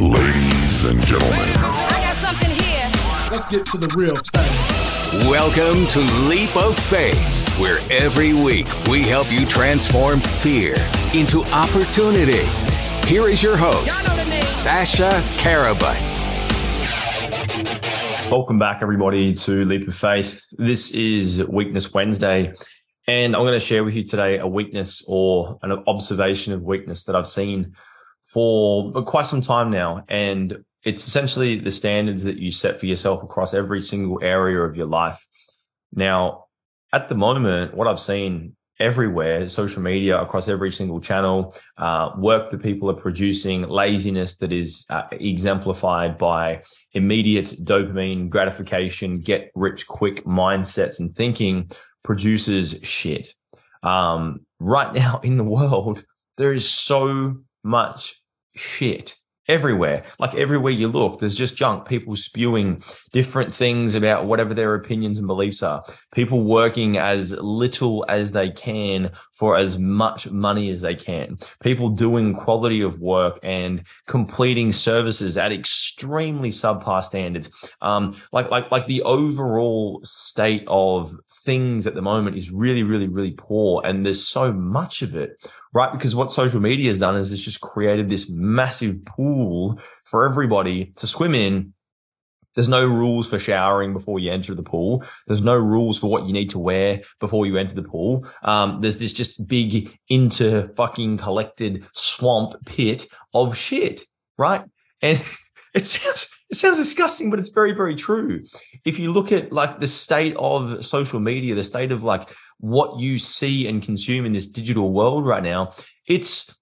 Ladies and gentlemen, I got something here. Let's get to the real thing. Welcome to Leap of Faith, where every week we help you transform fear into opportunity. Here is your host, Sasha Karabut. Welcome back, everybody, to Leap of Faith. This is Weakness Wednesday, and I'm going to share with you today a weakness or an observation of weakness that I've seen for quite some time now. And it's essentially the standards that you set for yourself across every single area of your life. Now, at the moment, what I've seen everywhere, social media, across every single channel, uh, work that people are producing, laziness that is uh, exemplified by immediate dopamine gratification, get rich quick mindsets and thinking produces shit. Um, right now in the world, there is so much shit everywhere. Like everywhere you look, there's just junk. People spewing different things about whatever their opinions and beliefs are. People working as little as they can for as much money as they can. People doing quality of work and completing services at extremely subpar standards. Um, like like like the overall state of things at the moment is really, really, really poor. And there's so much of it, right? Because what social media has done is it's just created this massive pool for everybody to swim in. There's no rules for showering before you enter the pool. There's no rules for what you need to wear before you enter the pool. Um, there's this just big inter fucking collected swamp pit of shit, right? And it sounds it sounds disgusting, but it's very, very true. If you look at like the state of social media, the state of like what you see and consume in this digital world right now, it's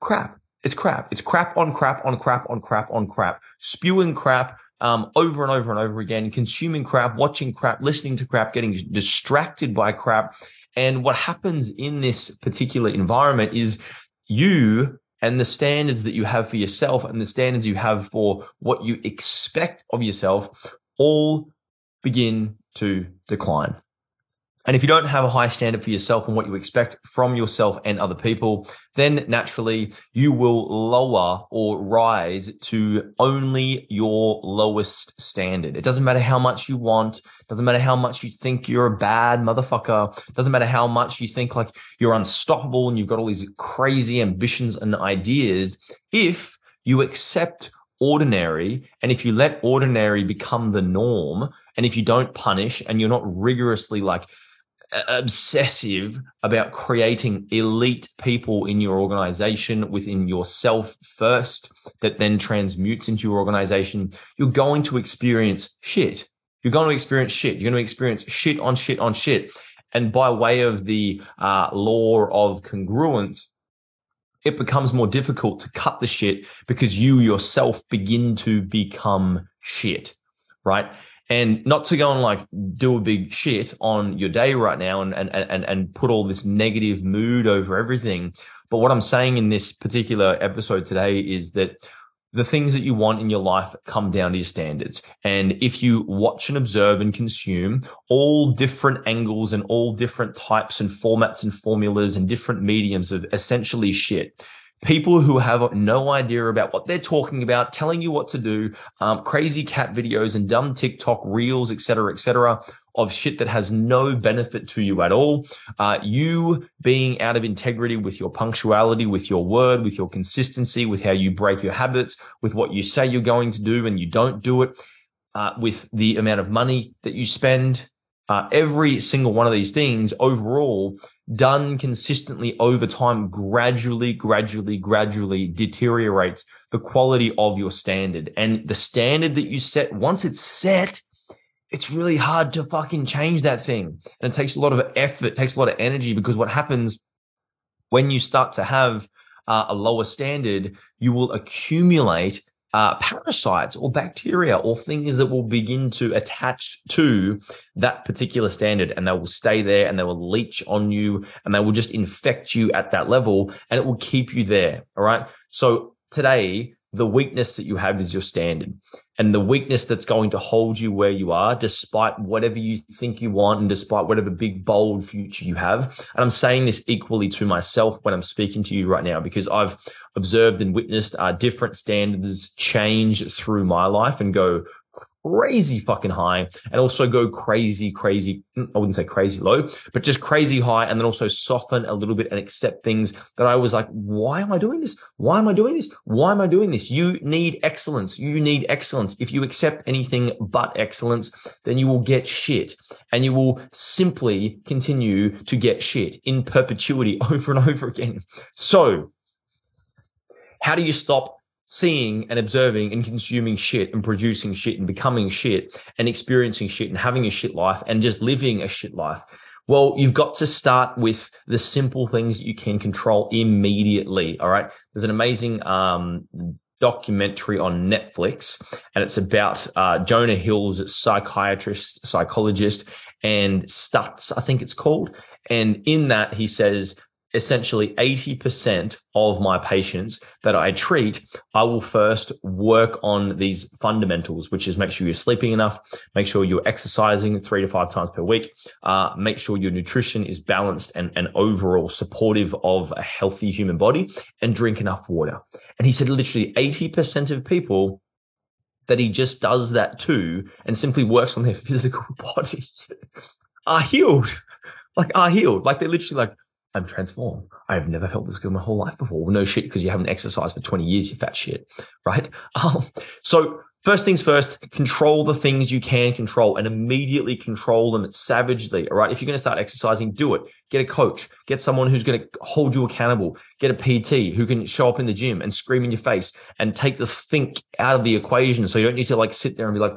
crap. It's crap. It's crap on crap on crap on crap on crap, spewing crap um, over and over and over again, consuming crap, watching crap, listening to crap, getting distracted by crap. And what happens in this particular environment is you and the standards that you have for yourself and the standards you have for what you expect of yourself all begin to decline. And if you don't have a high standard for yourself and what you expect from yourself and other people, then naturally you will lower or rise to only your lowest standard. It doesn't matter how much you want. Doesn't matter how much you think you're a bad motherfucker. Doesn't matter how much you think like you're unstoppable and you've got all these crazy ambitions and ideas. If you accept ordinary and if you let ordinary become the norm and if you don't punish and you're not rigorously like obsessive about creating elite people in your organization within yourself first that then transmutes into your organization you're going to experience shit. You're going to experience shit. You're going to experience shit on shit on shit. And by way of the uh, law of congruence it becomes more difficult to cut the shit because you yourself begin to become shit right and not to go and like do a big shit on your day right now and, and, and, and put all this negative mood over everything. But what I'm saying in this particular episode today is that the things that you want in your life come down to your standards. And if you watch and observe and consume all different angles and all different types and formats and formulas and different mediums of essentially shit, people who have no idea about what they're talking about, telling you what to do, um, crazy cat videos and dumb TikTok reels, etc., etc., of shit that has no benefit to you at all. Uh, you being out of integrity with your punctuality, with your word, with your consistency, with how you break your habits, with what you say you're going to do and you don't do it, uh, with the amount of money that you spend. Uh, every single one of these things overall done consistently over time gradually, gradually, gradually deteriorates the quality of your standard. And the standard that you set, once it's set, it's really hard to fucking change that thing. And it takes a lot of effort, takes a lot of energy because what happens when you start to have uh, a lower standard, you will accumulate uh, parasites or bacteria or things that will begin to attach to that particular standard and they will stay there and they will leach on you and they will just infect you at that level and it will keep you there. All right. So today, the weakness that you have is your standard and the weakness that's going to hold you where you are, despite whatever you think you want and despite whatever big, bold future you have. And I'm saying this equally to myself when I'm speaking to you right now, because I've observed and witnessed uh, different standards change through my life and go crazy fucking high and also go crazy, crazy. Mm, I wouldn't say crazy low, but just crazy high. And then also soften a little bit and accept things that I was like, why am I doing this? Why am I doing this? Why am I doing this? You need excellence. You need excellence. If you accept anything but excellence, then you will get shit and you will simply continue to get shit in perpetuity over and over again. So how do you stop seeing and observing and consuming shit and producing shit and becoming shit and experiencing shit and having a shit life and just living a shit life. Well, you've got to start with the simple things that you can control immediately. All right. There's an amazing um, documentary on Netflix, and it's about uh, Jonah Hill's psychiatrist, psychologist, and Stutz, I think it's called. And in that, he says essentially 80% of my patients that I treat, I will first work on these fundamentals, which is make sure you're sleeping enough, make sure you're exercising three to five times per week, uh, make sure your nutrition is balanced and, and overall supportive of a healthy human body, and drink enough water. And he said literally 80% of people that he just does that too and simply works on their physical body are healed. Like are healed. Like they're literally like, I'm transformed. I've never felt this good in my whole life before. Well, no shit, because you haven't exercised for 20 years, you fat shit. Right. Um, so first things first, control the things you can control and immediately control them savagely. All right. If you're going to start exercising, do it. Get a coach, get someone who's going to hold you accountable, get a PT who can show up in the gym and scream in your face and take the think out of the equation. So you don't need to like sit there and be like,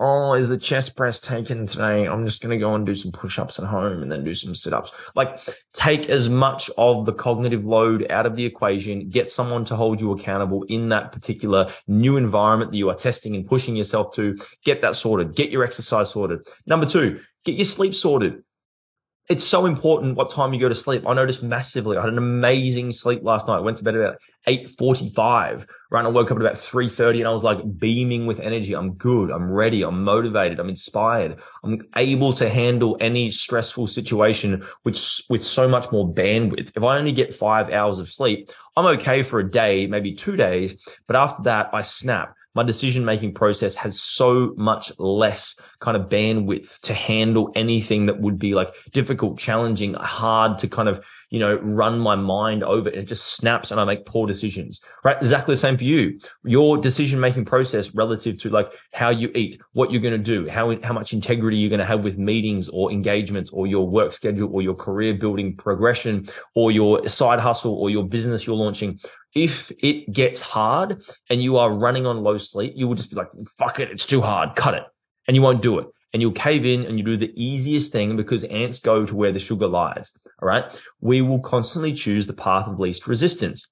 oh, is the chest press taken today? I'm just going to go and do some push ups at home and then do some sit ups. Like, take as much of the cognitive load out of the equation, get someone to hold you accountable in that particular new environment that you are testing and pushing yourself to. Get that sorted, get your exercise sorted. Number two, get your sleep sorted it's so important what time you go to sleep. I noticed massively. I had an amazing sleep last night. I went to bed about 8.45, right? I woke up at about 3.30 and I was like beaming with energy. I'm good. I'm ready. I'm motivated. I'm inspired. I'm able to handle any stressful situation which with so much more bandwidth. If I only get five hours of sleep, I'm okay for a day, maybe two days. But after that, I snap my decision making process has so much less kind of bandwidth to handle anything that would be like difficult, challenging, hard to kind of, you know, run my mind over. And it just snaps and I make poor decisions, right? Exactly the same for you. Your decision making process relative to like how you eat, what you're going to do, how, how much integrity you're going to have with meetings or engagements or your work schedule or your career building progression or your side hustle or your business you're launching if it gets hard and you are running on low sleep, you will just be like, fuck it, it's too hard, cut it. And you won't do it. And you'll cave in and you do the easiest thing because ants go to where the sugar lies. All right. We will constantly choose the path of least resistance.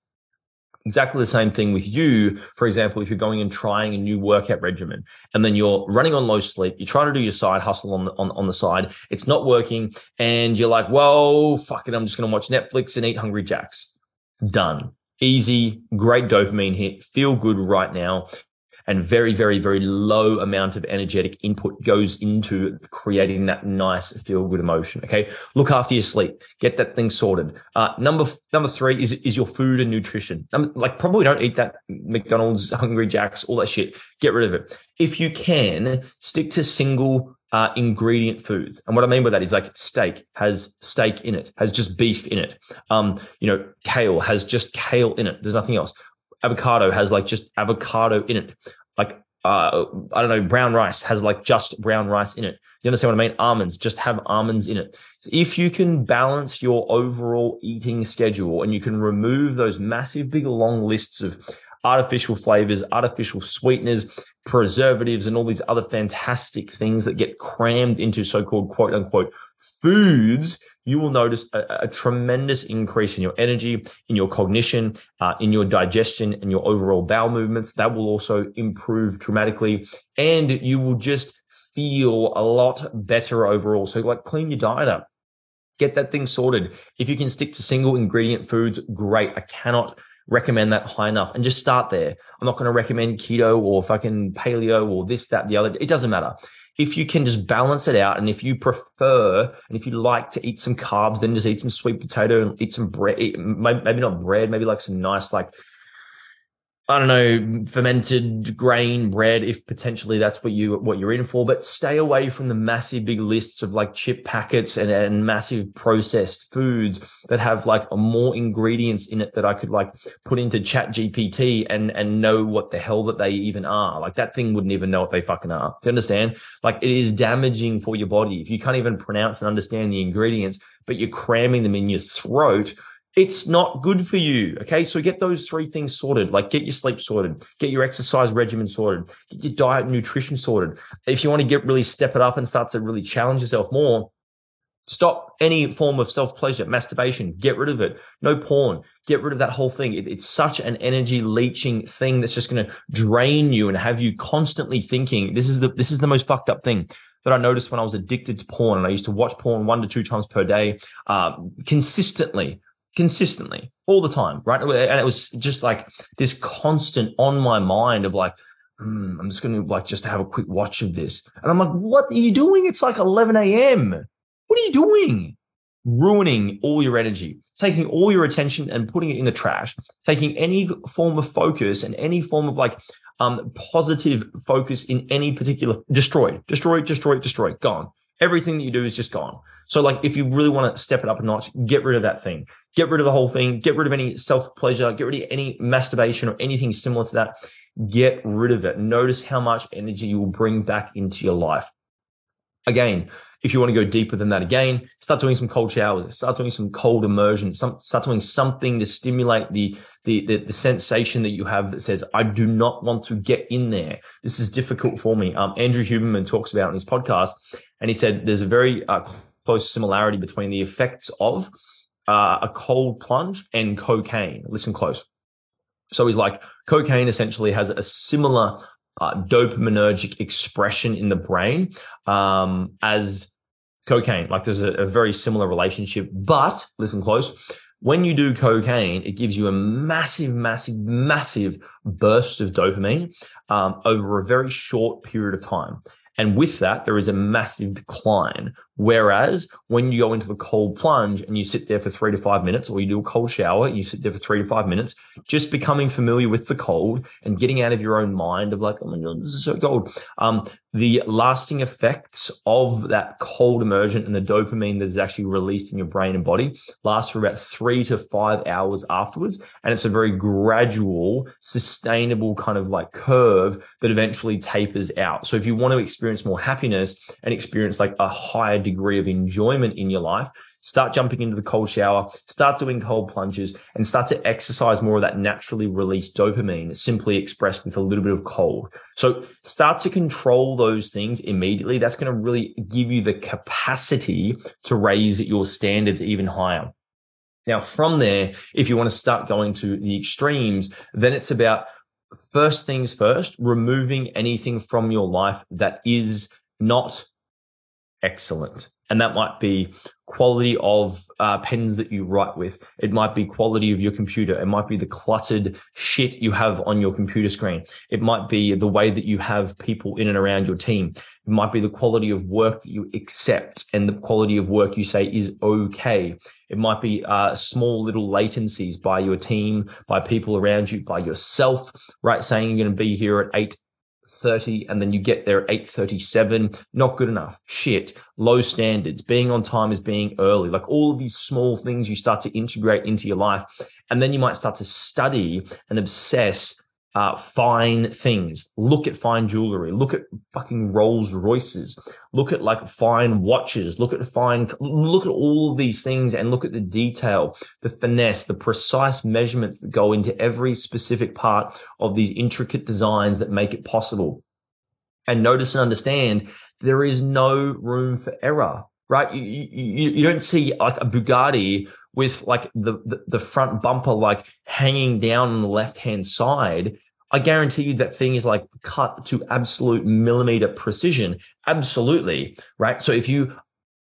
Exactly the same thing with you. For example, if you're going and trying a new workout regimen and then you're running on low sleep, you're trying to do your side hustle on the, on, on the side, it's not working. And you're like, well, fuck it. I'm just going to watch Netflix and eat Hungry Jacks. Done easy, great dopamine hit, feel good right now. And very, very, very low amount of energetic input goes into creating that nice feel good emotion. Okay. Look after your sleep. Get that thing sorted. Uh, number, number three is, is your food and nutrition. Um, like probably don't eat that McDonald's, Hungry Jacks, all that shit. Get rid of it. If you can stick to single uh, ingredient foods. And what I mean by that is like steak has steak in it, has just beef in it. Um, you know, kale has just kale in it. There's nothing else. Avocado has like just avocado in it. Like, uh, I don't know, brown rice has like just brown rice in it. You understand what I mean? Almonds just have almonds in it. So if you can balance your overall eating schedule and you can remove those massive, big, long lists of artificial flavors, artificial sweeteners, preservatives, and all these other fantastic things that get crammed into so called quote unquote foods, you will notice a, a, tremendous increase in your energy, in your cognition, uh, in your digestion, and your overall bowel movements. That will also improve dramatically. And you will just feel a lot better overall. So, like, clean your diet up. Get that thing sorted. If you can stick to single ingredient foods, great. I cannot recommend that high enough and just start there. I'm not going to recommend keto or fucking paleo or this, that, the other. It doesn't matter. If you can just balance it out and if you prefer and if you like to eat some carbs, then just eat some sweet potato and eat some bread, maybe not bread, maybe like some nice, like I don't know, fermented grain bread, if potentially that's what you what you're in for. But stay away from the massive big lists of like chip packets and, and massive processed foods that have like more ingredients in it that I could like put into Chat GPT and and know what the hell that they even are. Like that thing wouldn't even know what they fucking are. Do you understand? Like it is damaging for your body if you can't even pronounce and understand the ingredients, but you're cramming them in your throat it's not good for you. Okay. So get those three things sorted. Like get your sleep sorted, get your exercise regimen sorted, get your diet and nutrition sorted. If you want to get really step it up and start to really challenge yourself more, stop any form of self pleasure, masturbation, get rid of it. No porn, get rid of that whole thing. It, it's such an energy leeching thing that's just going to drain you and have you constantly thinking. This is the, this is the most fucked up thing that I noticed when I was addicted to porn and I used to watch porn one to two times per day, uh, consistently consistently all the time, right? And it was just like this constant on my mind of like, mm, I'm just going to like just have a quick watch of this. And I'm like, what are you doing? It's like 11 a.m. What are you doing? Ruining all your energy, taking all your attention and putting it in the trash, taking any form of focus and any form of like um, positive focus in any particular destroyed, destroyed, destroyed, destroyed, gone. Everything that you do is just gone. So like if you really want to step it up a notch, get rid of that thing. Get rid of the whole thing. Get rid of any self pleasure. Get rid of any masturbation or anything similar to that. Get rid of it. Notice how much energy you will bring back into your life. Again, if you want to go deeper than that again, start doing some cold showers, start doing some cold immersion, some, start doing something to stimulate the, the, the, the, sensation that you have that says, I do not want to get in there. This is difficult for me. Um, Andrew Huberman talks about in his podcast, and he said there's a very uh, close similarity between the effects of uh, a cold plunge and cocaine. Listen close. So he's like, cocaine essentially has a similar uh, dopaminergic expression in the brain um, as cocaine. Like there's a, a very similar relationship. But listen close. When you do cocaine, it gives you a massive, massive, massive burst of dopamine um, over a very short period of time. And with that, there is a massive decline. Whereas when you go into the cold plunge and you sit there for three to five minutes, or you do a cold shower, and you sit there for three to five minutes, just becoming familiar with the cold and getting out of your own mind of like, oh my God, this is so cold. Um, the lasting effects of that cold immersion and the dopamine that is actually released in your brain and body lasts for about three to five hours afterwards. And it's a very gradual, sustainable kind of like curve that eventually tapers out. So if you want to experience more happiness and experience like a higher degree of enjoyment in your life, start jumping into the cold shower, start doing cold plunges, and start to exercise more of that naturally released dopamine, simply expressed with a little bit of cold. So start to control those things immediately. That's going to really give you the capacity to raise your standards even higher. Now, from there, if you want to start going to the extremes, then it's about first things first, removing anything from your life that is not excellent. And that might be quality of uh, pens that you write with. It might be quality of your computer. It might be the cluttered shit you have on your computer screen. It might be the way that you have people in and around your team. It might be the quality of work that you accept and the quality of work you say is okay. It might be uh, small little latencies by your team, by people around you, by yourself, right? Saying you're going to be here at 8 8.30 and then you get there at 8.37 not good enough. Shit. Low standards. Being on time is being early. Like all of these small things you start to integrate into your life. And then you might start to study and obsess uh, fine things. Look at fine jewelry. Look at fucking Rolls Royces. Look at like fine watches. Look at fine, look at all of these things and look at the detail, the finesse, the precise measurements that go into every specific part of these intricate designs that make it possible. And notice and understand there is no room for error, right? You, you, you don't see like a Bugatti with like the, the, the front bumper like hanging down on the left hand side, I guarantee you that thing is like cut to absolute millimeter precision. Absolutely. Right. So if you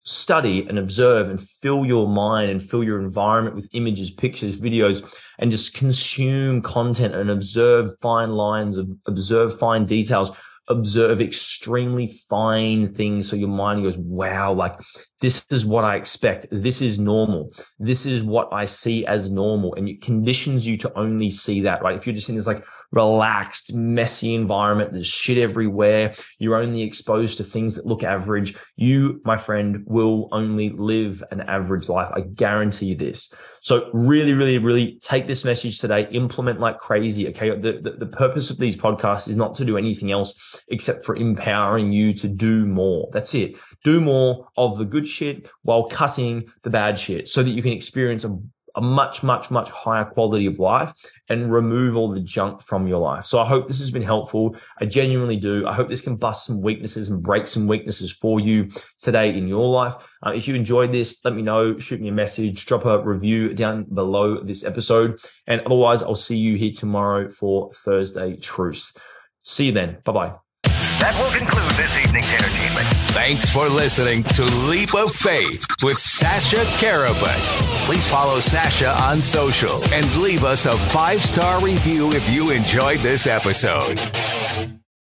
study and observe and fill your mind and fill your environment with images, pictures, videos, and just consume content and observe fine lines, observe fine details, observe extremely fine things. So your mind goes, wow, like this is what I expect. This is normal. This is what I see as normal. And it conditions you to only see that, right? If you're just in this like relaxed, messy environment. There's shit everywhere. You're only exposed to things that look average. You, my friend, will only live an average life. I guarantee you this. So really, really, really take this message today, implement like crazy. Okay. The, the, the purpose of these podcasts is not to do anything else except for empowering you to do more. That's it. Do more of the good shit while cutting the bad shit so that you can experience a a much, much, much higher quality of life and remove all the junk from your life. So I hope this has been helpful. I genuinely do. I hope this can bust some weaknesses and break some weaknesses for you today in your life. Uh, if you enjoyed this, let me know, shoot me a message, drop a review down below this episode. And otherwise, I'll see you here tomorrow for Thursday Truth. See you then. Bye bye. That will conclude this evening's entertainment. Thanks for listening to Leap of Faith with Sasha Karabut. Please follow Sasha on socials and leave us a five star review if you enjoyed this episode.